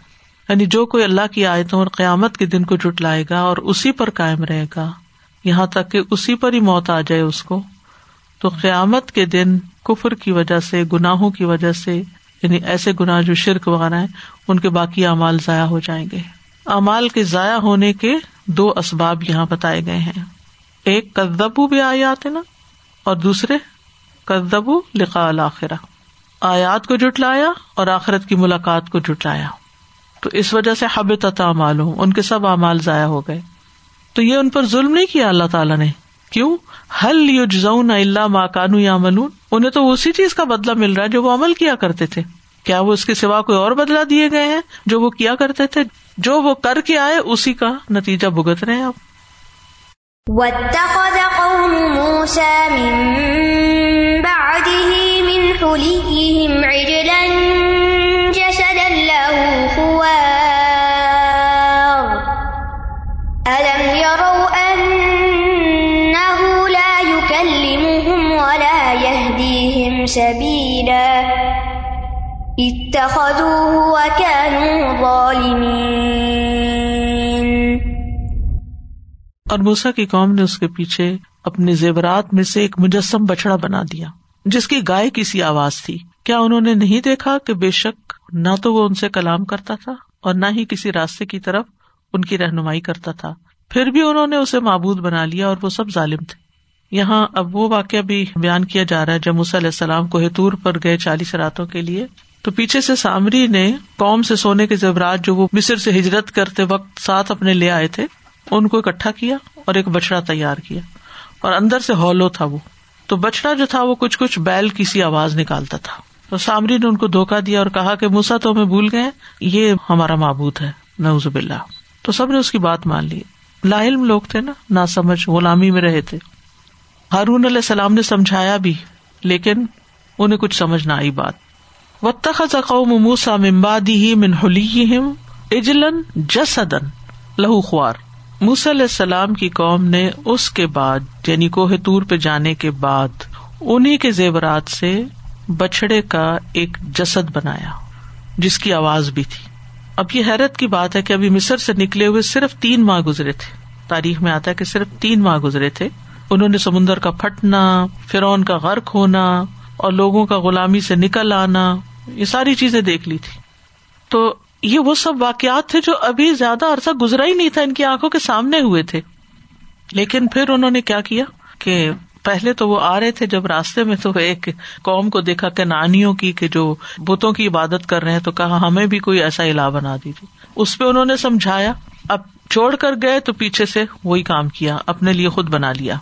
یعنی جو کوئی اللہ کی آیتوں اور قیامت کے دن کو جٹلائے گا اور اسی پر قائم رہے گا، یہاں تک کہ اسی پر ہی موت آ جائے اس کو، تو قیامت کے دن کفر کی وجہ سے، گناہوں کی وجہ سے یعنی ایسے گناہ جو شرک وغیرہ ہیں، ان کے باقی اعمال ضائع ہو جائیں گے۔ امال کے ضائع ہونے کے دو اسباب یہاں بتائے گئے ہیں۔ ایک کدبو بھی آیات نا اور دوسرے کدبو لکھا الآخرا آیات کو جٹلایا اور آخرت کی ملاقات کو جٹلایا تو اس وجہ سے حب تتا معلوم ان کے سب اعمال ضائع ہو گئے۔ تو یہ ان پر ظلم نہیں کیا اللہ تعالیٰ نے؟ کیوں؟ حل یو اللہ ماں کانو یا ملون انہیں تو اسی چیز کا بدلا مل رہا ہے جو وہ عمل کیا کرتے تھے۔ کیا وہ اس کے سوا کوئی اور بدلا دیے گئے ہیں جو وہ کیا کرتے تھے؟ جو وہ کر کے آئے، اسی کا نتیجہ بھگت رہے ہیں آپ۔ واتخذ قوم موسى من بعده من حليهم عجلا اب اور موسا کی قوم نے اس کے پیچھے اپنے زیورات میں سے ایک مجسم بچڑا بنا دیا، جس کی گائے کی سی آواز تھی۔ کیا انہوں نے نہیں دیکھا کہ بے شک نہ تو وہ ان سے کلام کرتا تھا اور نہ ہی کسی راستے کی طرف ان کی رہنمائی کرتا تھا۔ پھر بھی انہوں نے اسے معبود بنا لیا اور وہ سب ظالم تھے۔ یہاں اب وہ واقعہ بھی بیان کیا جا رہا ہے جب علیہ السلام کو ہتور پر گئے چالیس راتوں کے لیے۔ تو پیچھے سے سامری نے قوم سے سونے کے زیورات جو وہ مصر سے ہجرت کرتے وقت ساتھ اپنے لے آئے تھے، ان کو اکٹھا کیا اور ایک بچڑا تیار کیا۔ اور اندر سے ہولو تھا وہ۔ تو بچڑا جو تھا وہ کچھ کچھ بیل کی سی آواز نکالتا تھا۔ تو سامری نے ان کو دھوکا دیا اور کہا کہ موسا تو ہمیں بھول گئے، یہ ہمارا معبود ہے نوز باللہ۔ تو سب نے اس کی بات مان لی۔ لا علم لوگ تھے نا نہ سمجھ غلامی میں رہے تھے۔ ہارون علیہ السلام نے سمجھایا بھی، لیکن انہیں کچھ سمجھ نہ آئی بات۔ و قوم موسا ممبادی من حلیہم اجلن جسدن لہو خوار۔ موس علیہ السلام کی قوم نے اس کے بعد یعنی کوہ تور پہ جانے کے بعد، انہیں کے زیورات سے بچڑے کا ایک جسد بنایا، جس کی آواز بھی تھی۔ اب یہ حیرت کی بات ہے کہ ابھی مصر سے نکلے ہوئے صرف تین ماہ گزرے تھے۔ تاریخ میں آتا ہے کہ صرف تین ماہ گزرے تھے۔ انہوں نے سمندر کا پھٹنا فرون کا غرق ہونا اور لوگوں کا غلامی سے نکل آنا، یہ ساری چیزیں دیکھ لی تھی۔ تو یہ وہ سب واقعات تھے جو ابھی زیادہ عرصہ گزرا ہی نہیں تھا، ان کی آنکھوں کے سامنے ہوئے تھے۔ لیکن پھر انہوں نے کیا کیا کہ پہلے تو وہ آ رہے تھے جب راستے میں تو ایک قوم کو دیکھا کہ نانیوں کی، کہ جو بتوں کی عبادت کر رہے ہیں، تو کہا، ہمیں بھی کوئی ایسا علا بنا دیجیے۔ اس پہ انہوں نے سمجھایا، اب چھوڑ کر گئے تو پیچھے سے وہی کام کیا، اپنے لیے خود بنا لیا۔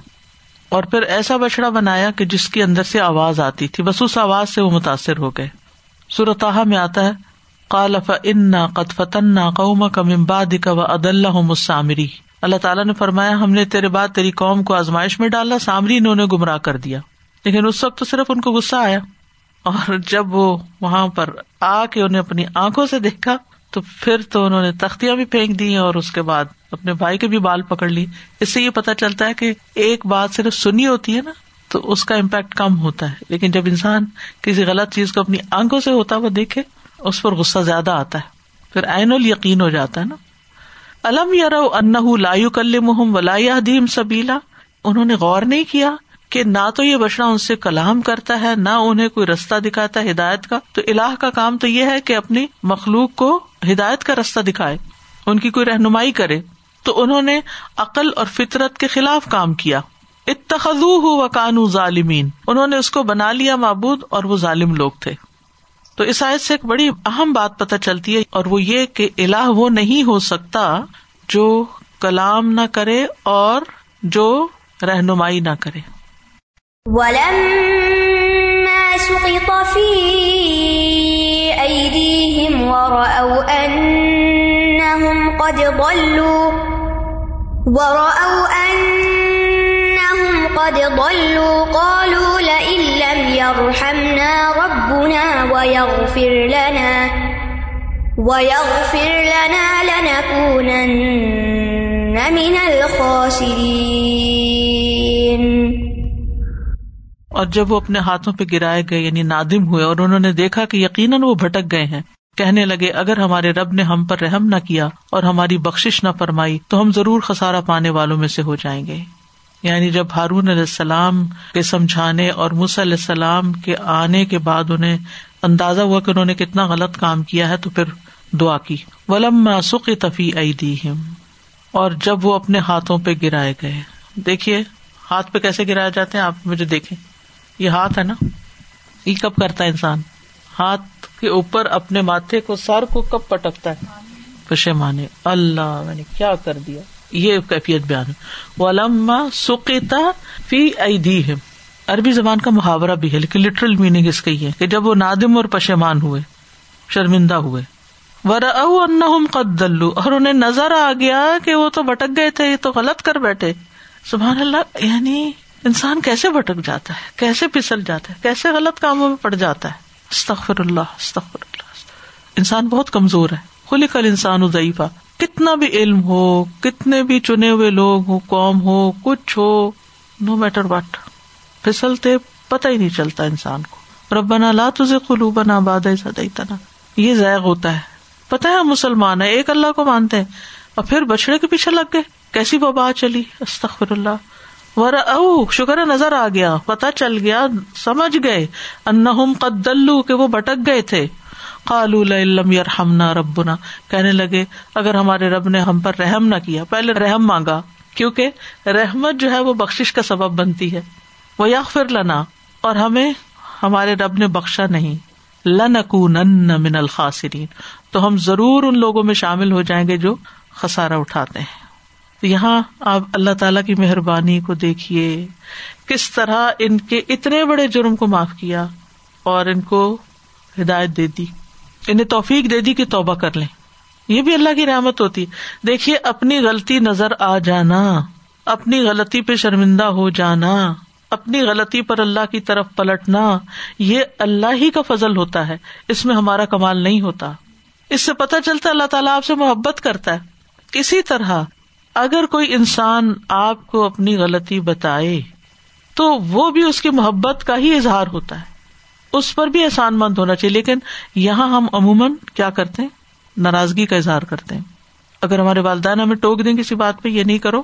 اور پھر ایسا بچڑا بنایا کہ جس کے اندر سے آواز آتی تھی۔ بس اس آواز سے وہ متاثر ہو گئے۔ سورتحا میں آتا ہے کالف ان قط فتن قوم کا ممباد کا اد اللہ مسامری اللہ تعالیٰ نے فرمایا، ہم نے تیرے بعد تیری قوم کو آزمائش میں ڈالا سامری انہوں نے گمراہ کر دیا۔ لیکن اس وقت تو صرف ان کو غصہ آیا۔ اور جب وہ وہاں پر آ کے انہیں اپنی آنکھوں سے دیکھا تو پھر تو انہوں نے تختیاں بھی پھینک دی اور اس کے بعد اپنے بھائی کے بھی بال پکڑ لی۔ اس سے یہ پتا چلتا ہے کہ ایک بات صرف سنی ہوتی ہے نا، تو اس کا امپیکٹ کم ہوتا ہے۔ لیکن جب انسان کسی غلط چیز کو اپنی آنکھوں سے ہوتا ہوا دیکھے، اس پر غصہ زیادہ آتا ہے۔ پھر عین ال یقین ہو جاتا ہے نا۔ الم یار ان لایو کل محم ولا دیم سبیلا۔ انہوں نے غور نہیں کیا کہ نہ تو یہ بچڑا ان سے کلام کرتا ہے، نہ انہیں کوئی رستہ دکھاتا ہے ہدایت کا۔ تو اللہ کا کام تو یہ ہے کہ اپنی مخلوق کو ہدایت کا رستہ دکھائے، ان کی کوئی رہنمائی کرے۔ تو انہوں نے عقل اور فطرت کے خلاف کام کیا۔ اتخذو و کانو ظالمین۔ انہوں نے اس کو بنا لیا معبود اور وہ ظالم لوگ تھے۔ تو اس آیت سے ایک بڑی اہم بات پتہ چلتی ہے اور وہ یہ کہ الہ وہ نہیں ہو سکتا جو کلام نہ کرے اور جو رہنمائی نہ کرے۔ ولما سقط في أيديهم ورأوا أنهم قد ضلوا، ورأوا أنهم قد ضلوا، قالوا لئن لم يرحمنا ربنا ويغفر لنا ويغفر لنا لنكونن من الخاسرين. اور جب وہ اپنے ہاتھوں پہ گرائے گئے یعنی نادم ہوئے، اور انہوں نے دیکھا کہ یقیناً وہ بھٹک گئے ہیں، کہنے لگے، اگر ہمارے رب نے ہم پر رحم نہ کیا اور ہماری بخش نہ فرمائی، تو ہم ضرور خسارا پانے والوں میں سے ہو جائیں گے۔ یعنی جب ہارون علیہ السلام کے سمجھانے اور مس علیہ السلام کے آنے کے بعد انہیں اندازہ ہوا کہ انہوں نے کتنا غلط کام کیا ہے، تو پھر دعا کی۔ ولم سخ تفی دی اور جب وہ اپنے ہاتھوں پہ گرائے گئے۔ دیکھیے، ہاتھ پہ کیسے گرائے جاتے ہیں؟ آپ مجھے دیکھیں۔ یہ ہاتھ ہے نا۔ یہ کب کرتا ہے انسان؟ ہاتھ کے اوپر اپنے ماتھے کو، سر کو کب پٹکتا ہے؟ پشیمانے اللہ، میں نے کیا کر دیا؟ یہ کیفیت بیان ولما سکیتا فی عربی زبان کا محاورہ بھی ہے، لیکن لٹرل میننگ اس کی ہے کہ جب وہ نادم اور پشیمان ہوئے، شرمندہ ہوئے۔ ور قد دلو اور انہیں نظر آ گیا کہ وہ تو بھٹک گئے تھے، یہ تو غلط کر بیٹھے۔ سبحان اللہ یعنی انسان کیسے بھٹک جاتا ہے؟ کیسے پھسل جاتا ہے؟ کیسے غلط کاموں میں پڑ جاتا ہے؟ استغفر اللہ استغفر اللہ انسان بہت کمزور ہے۔ خلی کل انسان ضعیفہ۔ کتنا بھی علم ہو، کتنے بھی چنے ہوئے لوگ ہو قوم ہو، کچھ ہو نو میٹر واٹ پھسلتے پتہ ہی نہیں چلتا انسان کو۔ ربنا لا تجھے قلو بنا باد تنا یہ ضائع ہوتا ہے۔ پتا ہے ہم مسلمان ہے ایک اللہ کو مانتے ہیں، اور پھر بچڑے کے پیچھے لگ گئے۔ کیسی وبا چلی؟ استخر اللہ ور او شکر نظر آ گیا پتا چل گیا، سمجھ گئے ان قد دلو، کہ وہ بھٹک گئے تھے۔ قالو لم یرحمنا ربنا۔ کہنے لگے، اگر ہمارے رب نے ہم پر رحم نہ کیا، پہلے رحم مانگا، کیونکہ رحمت جو ہے وہ بخش کا سبب بنتی ہے۔ وہ یا پھر لنا۔ اور ہمیں، ہمارے رب نے بخشا نہیں۔ لنکونن من الخاسرین تو ہم ضرور ان لوگوں میں شامل ہو جائیں گے جو خسارا اٹھاتے ہیں۔ تو یہاں آپ اللہ تعالی کی مہربانی کو دیکھیے کس طرح ان کے اتنے بڑے جرم کو معاف کیا اور ان کو ہدایت دے دی۔ انہیں توفیق دے دی کہ توبہ کر لیں۔ یہ بھی اللہ کی رحمت ہوتی۔ دیکھیے، اپنی غلطی نظر آ جانا، اپنی غلطی پہ شرمندہ ہو جانا، اپنی غلطی پر اللہ کی طرف پلٹنا، یہ اللہ ہی کا فضل ہوتا ہے۔ اس میں ہمارا کمال نہیں ہوتا۔ اس سے پتہ چلتا اللہ تعالیٰ آپ سے محبت کرتا ہے۔ اسی طرح اگر کوئی انسان آپ کو اپنی غلطی بتائے تو وہ بھی اس کی محبت کا ہی اظہار ہوتا ہے۔ اس پر بھی احسان مند ہونا چاہیے، لیکن یہاں ہم عموماً کیا کرتے ہیں؟ ناراضگی کا اظہار کرتے ہیں۔ اگر ہمارے والدین ہمیں ٹوک دیں کسی بات پہ، یہ نہیں کرو۔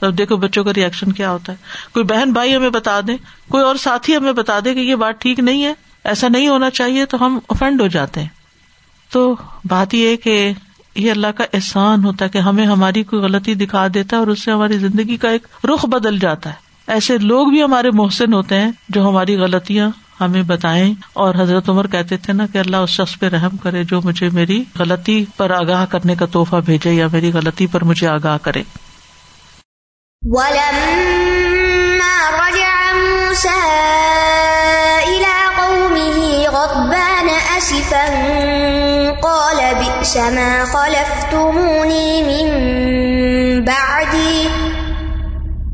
تو دیکھو بچوں کا ریئیکشن کیا ہوتا ہے۔ کوئی بہن بھائی ہمیں بتا دیں کوئی اور ساتھی ہمیں بتا دے کہ یہ بات ٹھیک نہیں ہے، ایسا نہیں ہونا چاہیے تو ہم افینڈ ہو جاتے ہیں۔ تو بات یہ کہ یہ اللہ کا احسان ہوتا ہے کہ ہمیں ہماری کوئی غلطی دکھا دیتا ہے اور اس سے ہماری زندگی کا ایک رخ بدل جاتا ہے۔ ایسے لوگ بھی ہمارے محسن ہوتے ہیں جو ہماری غلطیاں ہمیں بتائیں اور حضرت عمر کہتے تھے نا کہ اللہ اس شخص پہ رحم کرے جو مجھے میری غلطی پر آگاہ کرنے کا تحفہ بھیجے یا میری غلطی پر مجھے آگاہ کرے۔ قال بئس ما خلفتموني من بعدي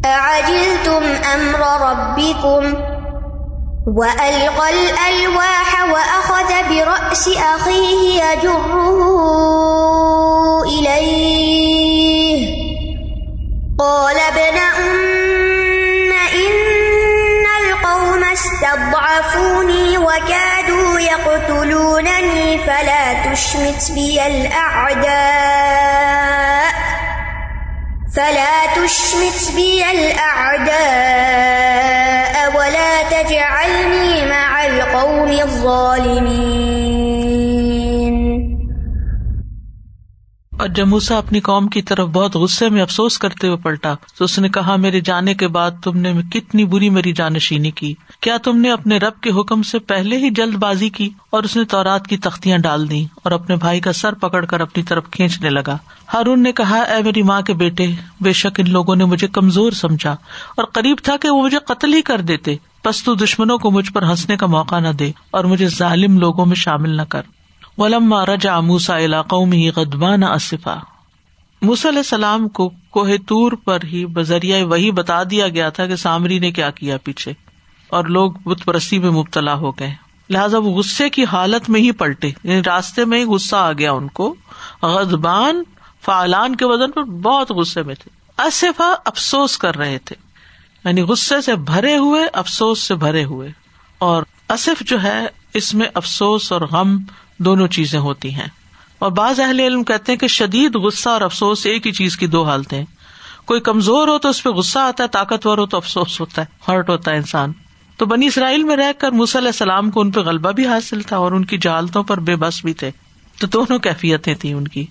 أعجلتم أمر ربكم وألقى الألواح وأخذ برأس أخيه يجره إليه قال ابن أم إن القوم استضعفوني وكادوا يقتلونني فلا تشمت بي الأعداء. فلا تشمت بي الأعداء ولا تجعلني مع القوم الظالمين. اور جب موسا اپنی قوم کی طرف بہت غصے میں افسوس کرتے ہوئے پلٹا، تو اس نے کہا، میرے جانے کے بعد تم نے کتنی بری میری جانشینی کی۔ کیا تم نے اپنے رب کے حکم سے پہلے ہی جلد بازی کی؟ اور اس نے تورات کی تختیاں ڈال دی اور اپنے بھائی کا سر پکڑ کر اپنی طرف کھینچنے لگا۔ ہارون نے کہا، اے میری ماں کے بیٹے، بے شک ان لوگوں نے مجھے کمزور سمجھا اور قریب تھا کہ وہ مجھے قتل ہی کر دیتے۔ پس تو دشمنوں کو مجھ پر ہنسنے کا موقع نہ دے اور مجھے ظالم لوگوں میں شامل نہ کر۔ ولم رجا موسا علاقوں میں ہی غدبان اصفا موس علیہ السلام کو کوہ تور پر ہی بذریعہ وہی بتا دیا گیا تھا کہ سامری نے کیا کیا پیچھے، اور لوگ بت پرستی میں مبتلا ہو گئے۔ لہٰذا وہ غصے کی حالت میں ہی پلٹے یعنی راستے میں ہی غصہ آ گیا ان کو۔ غدبان فعلان کے وزن پر بہت غصے میں تھے۔ اصفا افسوس کر رہے تھے یعنی غصے سے بھرے ہوئے، افسوس سے بھرے ہوئے۔ اور اصف جو ہے، اس میں افسوس اور غم دونوں چیزیں ہوتی ہیں۔ اور بعض اہل علم کہتے ہیں کہ شدید غصہ اور افسوس ایک ہی چیز کی دو حالتیں کوئی کمزور ہو تو اس پہ غصہ آتا ہے، طاقتور ہو تو افسوس ہوتا ہے، ہرٹ ہوتا ہے انسان۔ تو بنی اسرائیل میں رہ کر علیہ السلام کو ان پہ غلبہ بھی حاصل تھا اور ان کی جہالتوں پر بے بس بھی تھے۔ تو دونوں کیفیتیں تھیں ان کی۔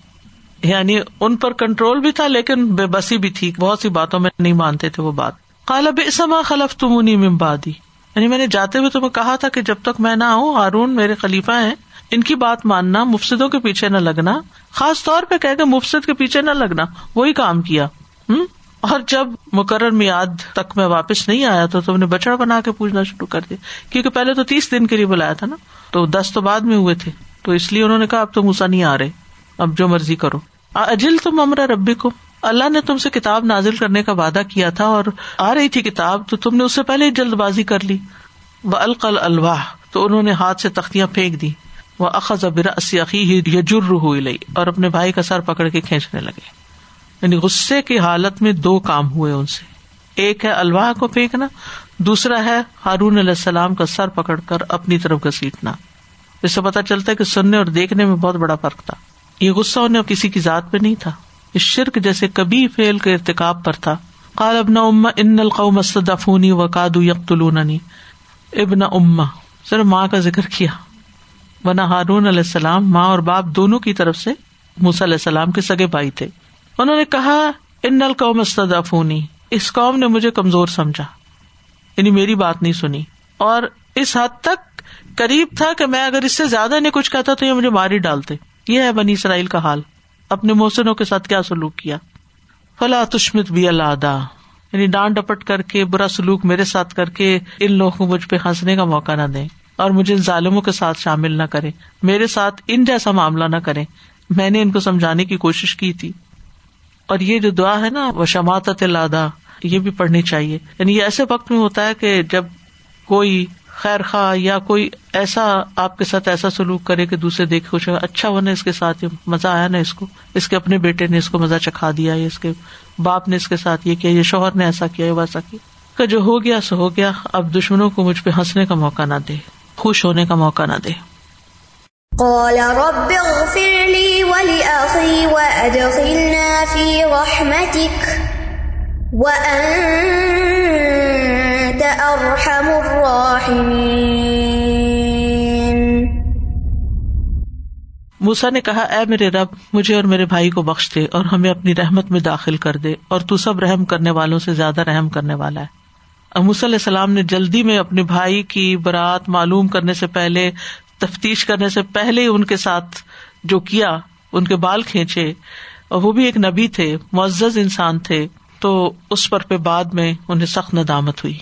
یعنی ان پر کنٹرول بھی تھا لیکن بے بسی بھی تھی۔ بہت سی باتوں میں نہیں مانتے تھے وہ بات۔ کالب اسما خلف تمونی ممبادی یعنی میں نے جاتے ہوئے تمہیں کہا تھا کہ جب تک میں نہ آؤں، ہارون میرے خلیفہ ہیں ان کی بات ماننا، مفسدوں کے پیچھے نہ لگنا، خاص طور پہ کہ مفسد کے پیچھے نہ لگنا، وہی کام کیا ہوں اور جب مقرر میاد تک میں واپس نہیں آیا تو تم نے بچڑ بنا کے پوچھنا شروع کر دیا، کیونکہ پہلے تو تیس دن کے لیے بلایا تھا نا، تو دس تو بعد میں ہوئے تھے، تو اس لیے انہوں نے کہا اب تو موسا نہیں آ رہے، اب جو مرضی کرو۔ اجل تم امرا ربی کو اللہ نے تم سے کتاب نازل کرنے کا وعدہ کیا تھا اور آ رہی تھی کتاب، تو تم نے اس سے پہلے ہی جلد بازی کر لی۔ وہ القل الواح تو انہوں نے ہاتھ سے تختیاں پھینک دی وہ اخذ عقی ہوئی لئی اور اپنے بھائی کا سر پکڑ کے کھینچنے لگے۔ یعنی غصے کی حالت میں دو کام ہوئے ان سے۔ ایک ہے الواح کو پھینکنا، دوسرا ہے ہارون علیہ السلام کا سر پکڑ کر اپنی طرف گسیٹنا اس سے پتا چلتا ہے کہ سننے اور دیکھنے میں بہت بڑا فرق تھا۔ یہ غصہ انہیں کسی کی ذات پہ نہیں تھا۔ اس شرک جیسے کبھی فیل کے ارتقاب پر تھا۔ کال ابن اما ان القوم استدفونی و کادو یقتلوننی۔ ابن اما سر ماں کا ذکر کیا۔ بنا ہارون علیہ السلام ماں اور باپ دونوں کی طرف سے موسی علیہ السلام کے سگے بھائی تھے۔ انہوں نے کہا، ان القوم استدفونی اس قوم نے مجھے کمزور سمجھا۔ یعنی میری بات نہیں سنی۔ اور اس حد تک قریب تھا کہ میں اگر اس سے زیادہ نہیں کچھ کہتا تو یہ مجھے ماری ڈالتے۔ یہ ہے بنی اسرائیل کا حال۔ اپنے موسنوں کے ساتھ کیا سلوک کیا؟ فلا تشمت بھی اللہ یعنی ڈانٹ ڈپٹ کر کے، برا سلوک میرے ساتھ کر کے ان لوگوں کو مجھ پہ ہنسنے کا موقع نہ دیں۔ اور مجھے ان ظالموں کے ساتھ شامل نہ کرے میرے ساتھ ان جیسا معاملہ نہ کرے میں نے ان کو سمجھانے کی کوشش کی تھی۔ اور یہ جو دعا ہے نا، وہ شماعت لادا یہ بھی پڑھنی چاہیے۔ یعنی یہ ایسے وقت میں ہوتا ہے کہ جب کوئی خیر خواہ یا کوئی ایسا آپ کے ساتھ ایسا سلوک کرے کہ دوسرے دیکھ خوش اچھا ہونا اس کے ساتھ، مزہ آیا نا اس کو۔ اس کے اپنے بیٹے نے اس کو مزہ چکھا دیا اس کے باپ نے اس کے ساتھ یہ کیا یہ شوہر نے ایسا کیا ویسا کیا۔ جو ہو گیا، سو ہو گیا۔ اب دشمنوں کو مجھ پہ ہنسنے کا موقع نہ دے۔ خوش ہونے کا موقع نہ دے۔ موسا نے کہا اے میرے رب مجھے اور میرے بھائی کو بخش دے اور ہمیں اپنی رحمت میں داخل کر دے اور تو سب رحم کرنے والوں سے زیادہ رحم کرنے والا ہے۔ علیہ السلام نے جلدی میں اپنے بھائی کی برات معلوم کرنے سے پہلے، تفتیش کرنے سے پہلے ان کے ساتھ جو کیا، ان کے بال کھینچے۔ اور وہ بھی ایک نبی تھے، معزز انسان تھے۔ تو اس پر پہ بعد میں انہیں سخت ندامت ہوئی۔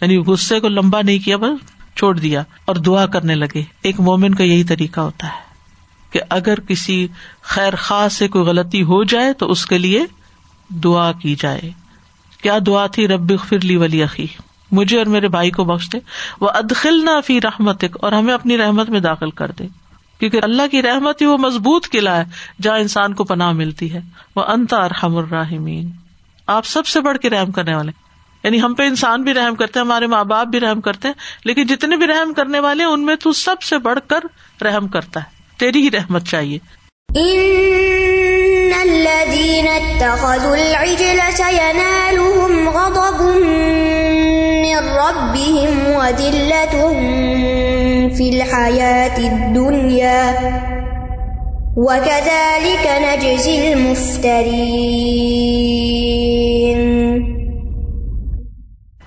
یعنی غصے کو لمبا نہیں کیا، بس چھوڑ دیا اور دعا کرنے لگے۔ ایک مومن کا یہی طریقہ ہوتا ہے کہ اگر کسی خیر خاص سے کوئی غلطی ہو جائے تو اس کے لیے دعا کی جائے۔ کیا دعا تھی رب فرلی ولی عقی مجھے اور میرے بھائی کو بخش دے۔ وہ ادخل نہ فی رحمت اور ہمیں اپنی رحمت میں داخل کر دے۔ کیونکہ اللہ کی رحمت ہی وہ مضبوط قلعہ ہے جہاں انسان کو پناہ ملتی ہے۔ وہ انتا ارحم الرحمین آپ سب سے بڑھ کے رحم کرنے والے۔ یعنی ہم پہ انسان بھی رحم کرتے ہیں، ہمارے ماں باپ بھی رحم کرتے ہیں، لیکن جتنے بھی رحم کرنے والے ان میں تو سب سے بڑھ کر رحم کرتا ہے۔ تیری ہی رحمت چاہیے۔ وكذلك نجزي المفترين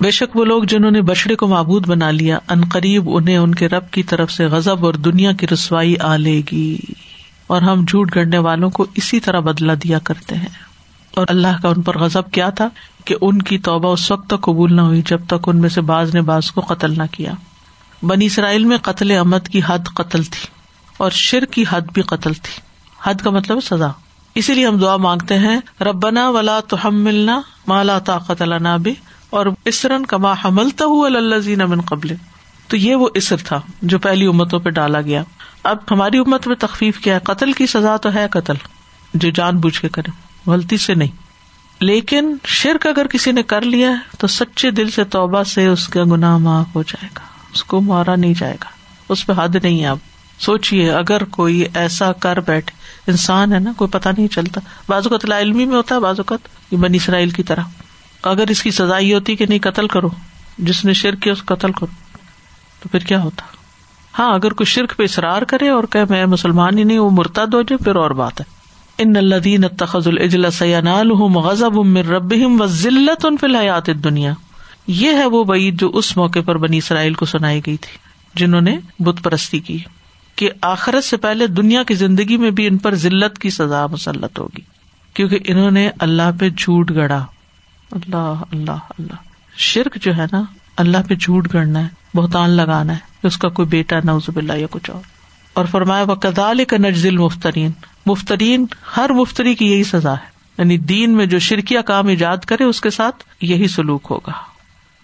بے شک وہ لوگ جنہوں نے بچڑے کو معبود بنا لیا، ان قریب انہیں ان کے رب کی طرف سے غزب اور دنیا کی رسوائی آ لے گی۔ اور ہم جھوٹ گڑنے والوں کو اسی طرح بدلا دیا کرتے ہیں۔ اور اللہ کا ان پر غزب کیا تھا کہ ان کی توبہ اس وقت تک قبول نہ ہوئی جب تک ان میں سے باز نے باز کو قتل نہ کیا۔ بنی اسرائیل میں قتل امد کی حد قتل تھی اور شر کی حد بھی قتل تھی۔ حد کا مطلب سزا۔ اسی لیے ہم دعا مانگتے ہیں، ربنا ولا تو ہم ملنا مالا طاقت اللہ بھی اور اسرن کما حملتا ہوں من قبل تو یہ وہ اسر تھا جو پہلی امتوں پہ ڈالا گیا۔ اب ہماری امت میں تخفیف کیا ہے؟ قتل کی سزا تو ہے قتل، جو جان بوجھ کے کرے، غلطی سے نہیں۔ لیکن شرک اگر کسی نے کر لیا تو سچے دل سے توبہ سے اس کا گناہ معاف ہو جائے گا، اس کو مارا نہیں جائے گا، اس پہ حد نہیں ہے۔ اب سوچیے اگر کوئی ایسا کر بیٹھے، انسان ہے نا، کوئی پتا نہیں چلتا۔ بعض اوقات علمی میں ہوتا ہے، بعض اوقات یہ بنی اسرائیل کی طرح۔ اگر اس کی سزا یہ ہوتی کہ نہیں، قتل کرو۔ جس نے شرک کیا، اس قتل کرو۔ تو پھر کیا ہوتا؟ ہاں اگر کوئی شرک پہ اصرار کرے اور کہ میں مسلمان ہی نہیں، وہ مرتد ہو جائے، پھر اور بات ہے۔ ان الدین تخذ الجلا غزب رب و ذلت ان فی الحیات دنیا یہ ہے وہ بعید جو اس موقع پر بنی اسرائیل کو سنائی گئی تھی، جنہوں نے بت پرستی کی کہ آخرت سے پہلے دنیا کی زندگی میں بھی ان پر ذلت کی سزا مسلط ہوگی۔ کیونکہ انہوں نے اللہ پہ جھوٹ گڑا۔ اللہ اللہ اللہ۔ شرک جو ہے نا، اللہ پہ جھوٹ گڑنا ہے۔ بہتان لگانا ہے اس کا کوئی بیٹا نوزب اللہ یا کچھ اور۔ اور فرمایا وہ کدال کا نجزل مفترین مفترین ہر مفتری کی یہی سزا ہے۔ یعنی دین میں جو شرکیا کام ایجاد کرے، اس کے ساتھ یہی سلوک ہوگا۔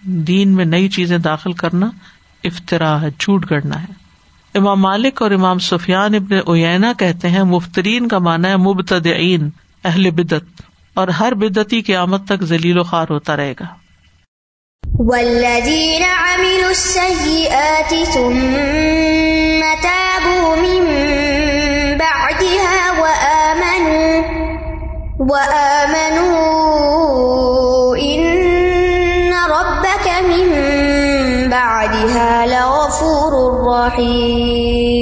دین میں نئی چیزیں داخل کرنا افطرا ہے، جھوٹ گڑنا ہے۔ امام مالک اور امام سفیان ابن اوینا کہتے ہیں، مفترین کا مانا ہے مبتدئین اہل بدت اور ہر بدتی کی آمد تک ذلیل و خوار ہوتا رہے گا۔ والذین عملوا السیئات ثم تابوا من بعدها وآمنوا وآمنوا ان ربك من بعدها لغفور رحیم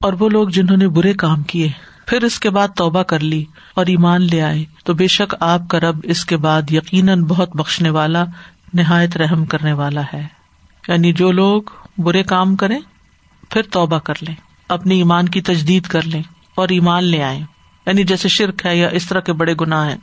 اور وہ لوگ جنہوں نے برے کام کیے پھر اس کے بعد توبہ کر لی اور ایمان لے آئے۔ تو بے شک آپ کا رب اس کے بعد یقیناً بہت بخشنے والا، نہایت رحم کرنے والا ہے۔ یعنی جو لوگ برے کام کریں، پھر توبہ کر لیں، اپنی ایمان کی تجدید کر لیں اور ایمان لے آئے یعنی جیسے شرک ہے یا اس طرح کے بڑے گناہ ہیں،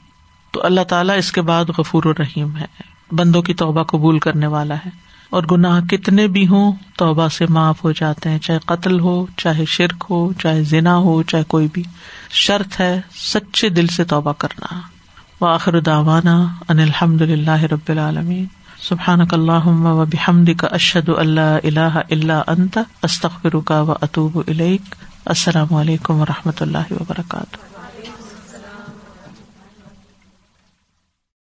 تو اللہ تعالیٰ اس کے بعد غفور الرحیم ہے، بندوں کی توبہ قبول کرنے والا ہے۔ اور گناہ کتنے بھی ہوں، توبہ سے معاف ہو جاتے ہیں، چاہے قتل ہو، چاہے شرک ہو، چاہے ذنا ہو، چاہے کوئی بھی۔ شرط ہے سچے دل سے توبہ کرنا۔ وآخر داوانا ان الحمد للہ رب العالمین۔ سبحان اللہ و بحمد کا اشد اللہ اللہ اللہ انت استخر کا و اطوب السلام علیکم و رحمۃ اللہ وبرکاتہ۔